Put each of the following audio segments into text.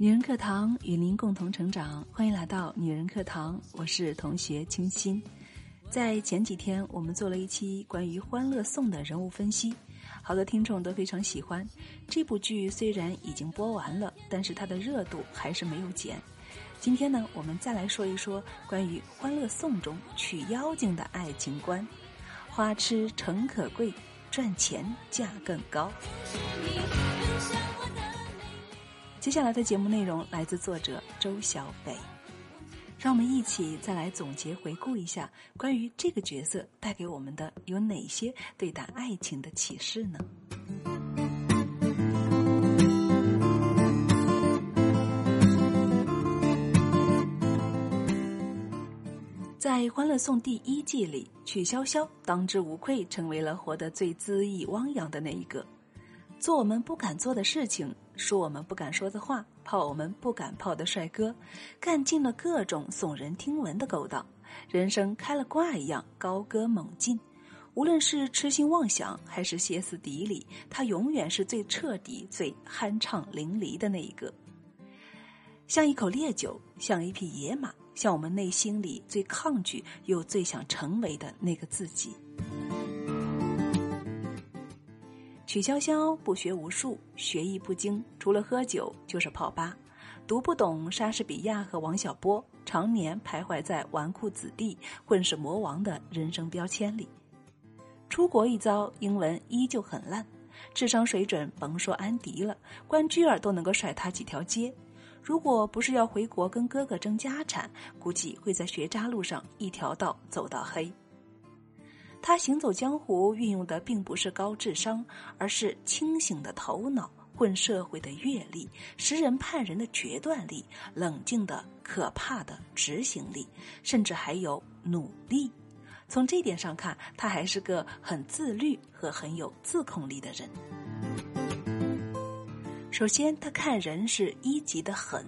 女人课堂与您共同成长，欢迎来到女人课堂，我是同学清新。在前几天，我们做了一期关于《欢乐颂》的人物分析，好多听众都非常喜欢。这部剧虽然已经播完了，但是它的热度还是没有减。今天呢，我们再来说一说关于《欢乐颂》中娶妖精的爱情观：花痴诚可贵，赚钱价更高。接下来的节目内容来自作者周小北，让我们一起再来总结回顾一下关于这个角色带给我们的有哪些对待爱情的启示呢？在《欢乐颂》第一季里，曲筱绡当之无愧成为了活得最恣意汪洋的那一个，做我们不敢做的事情。说我们不敢说的话，泡我们不敢泡的帅哥，干尽了各种耸人听闻的勾当，人生开了挂一样高歌猛进。无论是痴心妄想还是歇斯底里，他永远是最彻底、最酣畅淋漓的那一个。像一口烈酒，像一匹野马，像我们内心里最抗拒又最想成为的那个自己。曲筱绡不学无术，学艺不精，除了喝酒就是泡吧，读不懂莎士比亚和王小波，常年徘徊在纨绔子弟、混世魔王的人生标签里。出国一遭，英文依旧很烂，智商水准甭说安迪了，关雎尔都能够甩他几条街。如果不是要回国跟哥哥争家产，估计会在学渣路上一条道走到黑。他行走江湖运用的并不是高智商，而是清醒的头脑、混社会的阅历、识人判人的决断力、冷静的可怕的执行力，甚至还有努力。从这点上看，他还是个很自律和很有自控力的人。首先，他看人是一级的狠。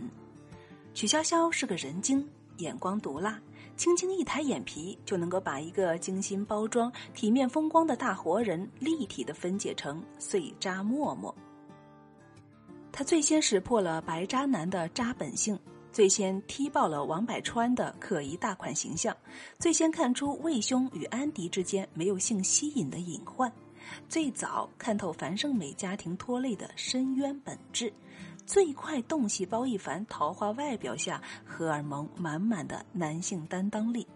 曲筱绡是个人精，眼光毒辣。轻轻一抬眼皮，就能够把一个精心包装、体面风光的大活人立体的分解成碎渣沫沫。他最先识破了白渣男的渣本性，最先踢爆了王百川的可疑大款形象，最先看出魏兄与安迪之间没有性吸引的隐患，最早看透樊胜美家庭拖累的深渊本质。最快动细胞一凡桃花外表下荷尔蒙满满的男性担当力，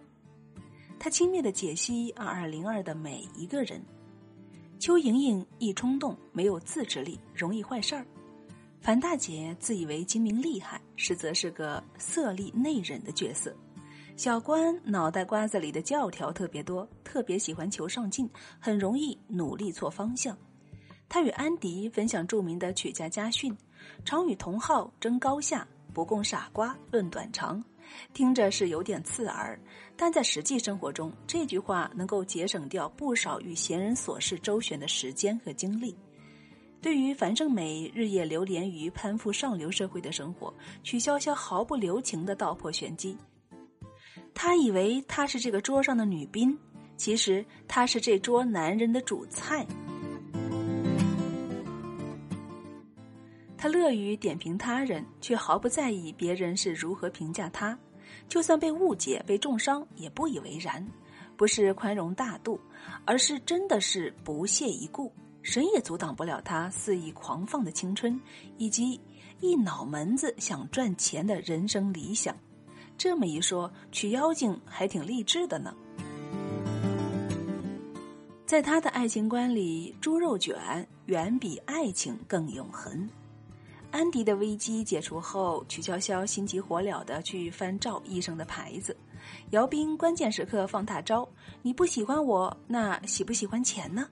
他轻蔑的解析二二零二的每一个人。邱莹莹一冲动，没有自制力，容易坏事儿。樊大姐自以为精明厉害，实则是个色厉内荏的角色。小关脑袋瓜子里的教条特别多，特别喜欢求上进，很容易努力错方向。他与安迪分享著名的曲家家训。常与同好争高下，不共傻瓜论短长，听着是有点刺耳，但在实际生活中，这句话能够节省掉不少与闲人琐事周旋的时间和精力。对于樊胜美日夜流连于攀附上流社会的生活，曲筱绡毫不留情的道破玄机。他以为她是这个桌上的女宾，其实她是这桌男人的主菜。他乐于点评他人，却毫不在意别人是如何评价他。就算被误解、被重伤，也不以为然。不是宽容大度，而是真的是不屑一顾。谁也阻挡不了他肆意狂放的青春，以及一脑门子想赚钱的人生理想。这么一说，娶妖精还挺励志的呢。在他的爱情观里，猪肉卷远比爱情更永恒。安迪的危机解除后，曲筱绡心急火燎的去翻赵医生的牌子。姚斌关键时刻放大招：“你不喜欢我，那喜不喜欢钱呢？”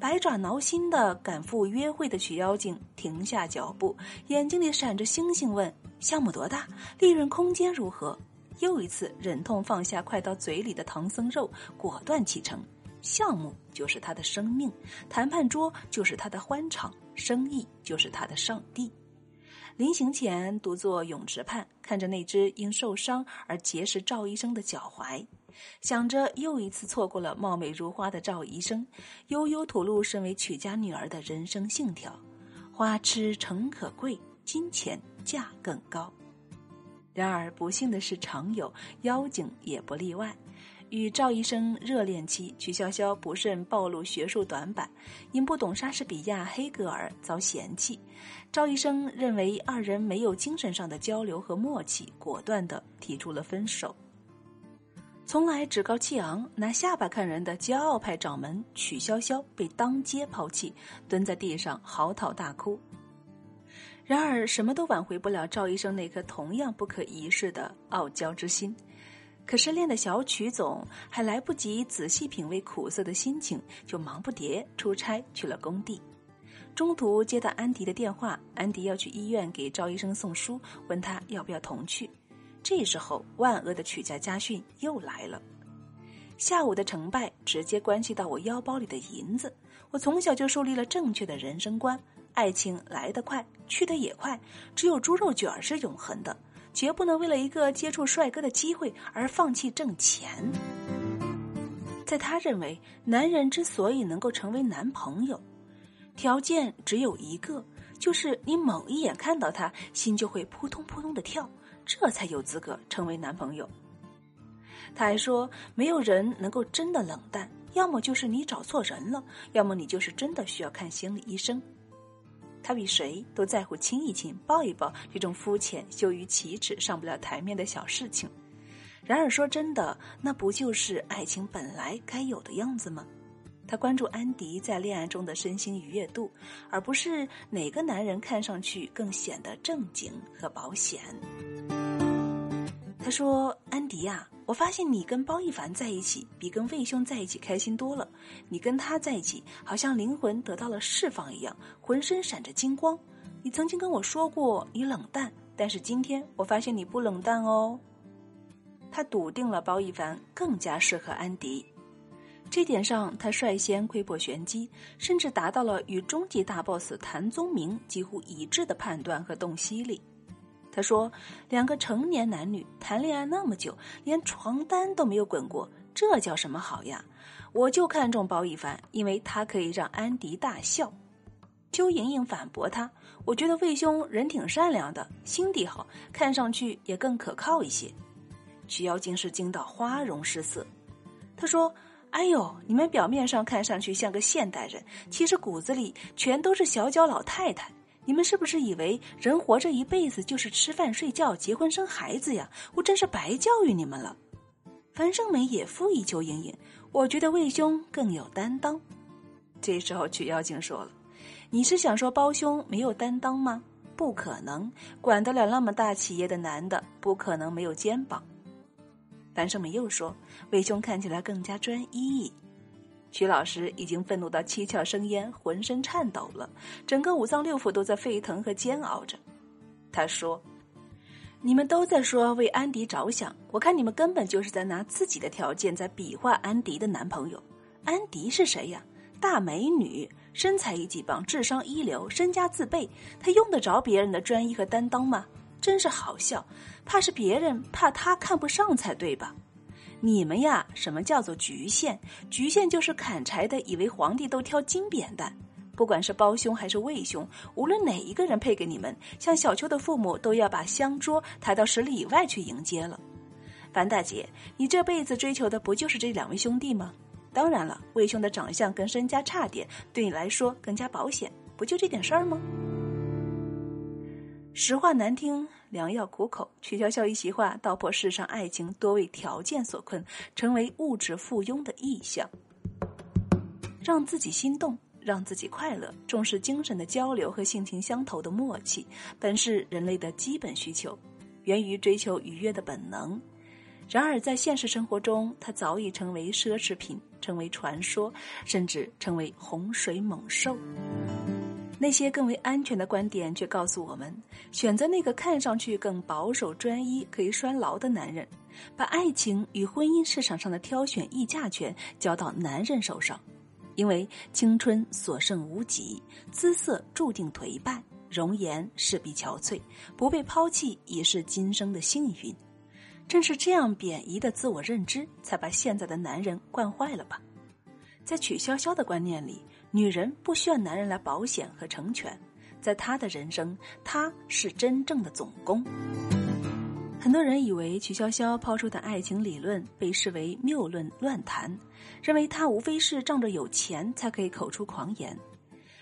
百爪挠心的赶赴约会的曲妖精停下脚步，眼睛里闪着星星，问：“项目多大？利润空间如何？”又一次忍痛放下快到嘴里的唐僧肉，果断启程。项目就是他的生命，谈判桌就是他的欢场，生意就是他的上帝。临行前，独坐泳池畔，看着那只因受伤而结识赵医生的脚踝，想着又一次错过了貌美如花的赵医生，悠悠吐露身为曲家女儿的人生信条：花痴诚可贵，金钱价更高。然而不幸的是，常有妖精也不例外。与赵医生热恋期，曲筱绡不慎暴露学术短板，因不懂莎士比亚、黑格尔遭嫌弃。赵医生认为二人没有精神上的交流和默契，果断的提出了分手。从来趾高气昂、拿下巴看人的骄傲派掌门曲筱绡被当街抛弃，蹲在地上嚎啕大哭。然而，什么都挽回不了赵医生那颗同样不可一世的傲娇之心。可失恋的小曲总还来不及仔细品味苦涩的心情，就忙不迭出差去了工地。中途接到安迪的电话，安迪要去医院给赵医生送书，问他要不要同去。这时候，万恶的曲家家训又来了。下午的成败直接关系到我腰包里的银子。我从小就树立了正确的人生观：爱情来得快，去得也快，只有猪肉卷是永恒的。绝不能为了一个接触帅哥的机会而放弃挣钱。在他认为，男人之所以能够成为男朋友，条件只有一个，就是你猛一眼看到他，心就会扑通扑通的跳，这才有资格成为男朋友。他还说，没有人能够真的冷淡，要么就是你找错人了，要么你就是真的需要看心理医生。他比谁都在乎亲一亲、抱一抱这种肤浅、羞于启齿、上不了台面的小事情。然而说真的，那不就是爱情本来该有的样子吗？他关注安迪在恋爱中的身心愉悦度，而不是哪个男人看上去更显得正经和保险。他说：“安迪呀。”我发现你跟包奕凡在一起比跟魏兄在一起开心多了。你跟他在一起，好像灵魂得到了释放一样，浑身闪着金光。你曾经跟我说过你冷淡，但是今天我发现你不冷淡哦。他笃定了包奕凡更加适合安迪，这点上他率先窥破玄机，甚至达到了与终极大 boss 谭宗明几乎一致的判断和洞悉力。他说：“两个成年男女谈恋爱那么久，连床单都没有滚过，这叫什么好呀？我就看中包奕凡，因为他可以让安迪大笑。”邱莹莹反驳他：“我觉得魏兄人挺善良的，心地好，看上去也更可靠一些。”曲妖精是惊到花容失色。他说：“哎呦，你们表面上看上去像个现代人，其实骨子里全都是小脚老太太。”你们是不是以为人活着一辈子就是吃饭、睡觉、结婚、生孩子呀？我真是白教育你们了。樊胜美也附议邱莹莹，我觉得魏兄更有担当。这时候曲妖精说了：“你是想说包兄没有担当吗？不可能，管得了那么大企业的男的，不可能没有肩膀。”樊胜美又说：“魏兄看起来更加专一。”徐老师已经愤怒到七窍生烟，浑身颤抖了，整个五脏六腑都在沸腾和煎熬着。他说：“你们都在说为安迪着想，我看你们根本就是在拿自己的条件在比划安迪的男朋友。安迪是谁呀？大美女，身材一级棒，智商一流，身家自备，他用得着别人的专一和担当吗？真是好笑，怕是别人怕他看不上才对吧？”你们呀，什么叫做局限？局限就是砍柴的以为皇帝都挑金扁担。不管是包兄还是魏兄，无论哪一个人配给你们，像小秋的父母都要把香桌抬到十里以外去迎接了。樊大姐，你这辈子追求的不就是这两位兄弟吗？当然了，魏兄的长相跟身家差点，对你来说更加保险，不就这点事儿吗？实话难听，良药苦口。曲筱绡一席话，道破世上爱情多为条件所困，成为物质附庸的意象。让自己心动，让自己快乐，重视精神的交流和性情相投的默契，本是人类的基本需求，源于追求愉悦的本能。然而，在现实生活中，它早已成为奢侈品，成为传说，甚至成为洪水猛兽。那些更为安全的观点却告诉我们：选择那个看上去更保守、专一、可以拴牢的男人，把爱情与婚姻市场上的挑选议价权交到男人手上，因为青春所剩无几，姿色注定颓败，容颜势必憔悴，不被抛弃已是今生的幸运。正是这样贬义的自我认知，才把现在的男人惯坏了吧？在曲筱绡的观念里。女人不需要男人来保险和成全，在他的人生，他是真正的总攻。很多人以为曲筱绡抛出的爱情理论被视为谬论乱谈，认为他无非是仗着有钱才可以口出狂言。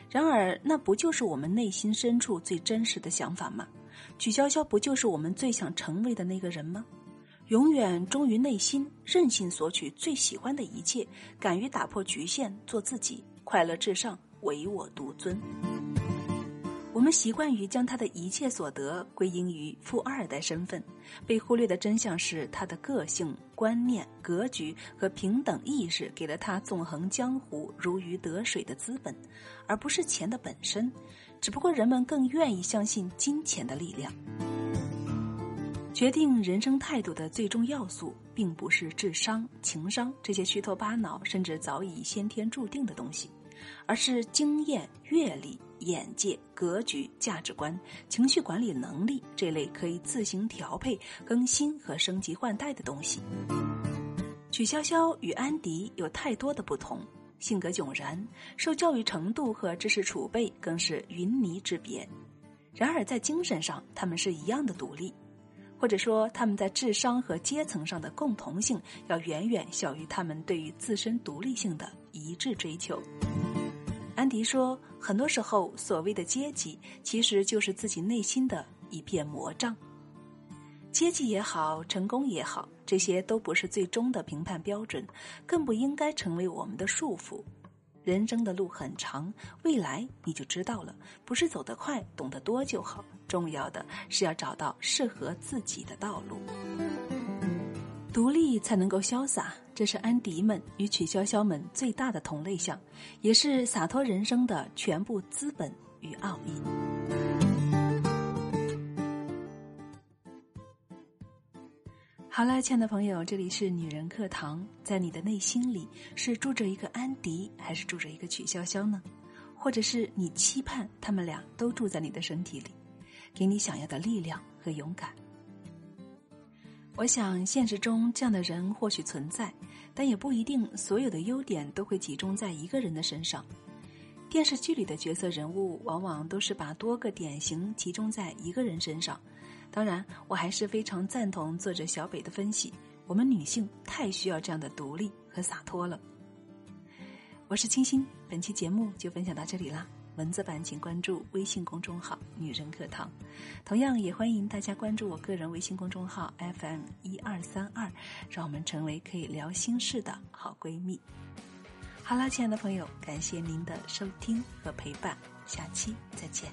然而，那不就是我们内心深处最真实的想法吗？曲筱绡不就是我们最想成为的那个人吗？永远忠于内心，任性索取最喜欢的一切，敢于打破局限，做自己，快乐至上，唯我独尊。我们习惯于将他的一切所得归因于富二代身份，被忽略的真相是他的个性、观念、格局和平等意识给了他纵横江湖、如鱼得水的资本，而不是钱的本身。只不过人们更愿意相信金钱的力量。决定人生态度的最终要素，并不是智商、情商这些虚头巴脑甚至早已先天注定的东西，而是经验、阅历。眼界、格局、价值观、情绪管理能力这类可以自行调配、更新和升级换代的东西。曲筱绡与安迪有太多的不同，性格迥然，受教育程度和知识储备更是云泥之别。然而在精神上，他们是一样的独立，或者说他们在智商和阶层上的共同性要远远小于他们对于自身独立性的一致追求。安迪说：“很多时候，所谓的阶级，其实就是自己内心的一片魔障。阶级也好，成功也好，这些都不是最终的评判标准，更不应该成为我们的束缚。人生的路很长，未来你就知道了。不是走得快，懂得多就好，重要的是要找到适合自己的道路。”独立才能够潇洒，这是安迪们与曲筱绡们最大的同类项，也是洒脱人生的全部资本与奥义。好了，亲爱的朋友，这里是女人课堂，在你的内心里是住着一个安迪，还是住着一个曲筱绡呢？或者是你期盼他们俩都住在你的身体里，给你想要的力量和勇敢？我想，现实中这样的人或许存在，但也不一定所有的优点都会集中在一个人的身上。电视剧里的角色人物往往都是把多个典型集中在一个人身上。当然，我还是非常赞同作者小北的分析：我们女性太需要这样的独立和洒脱了。我是清新，本期节目就分享到这里啦。文字版请关注微信公众号“女人课堂”，同样也欢迎大家关注我个人微信公众号 “FM 一二三二”，让我们成为可以聊心事的好闺蜜。好啦，亲爱的朋友，感谢您的收听和陪伴，下期再见。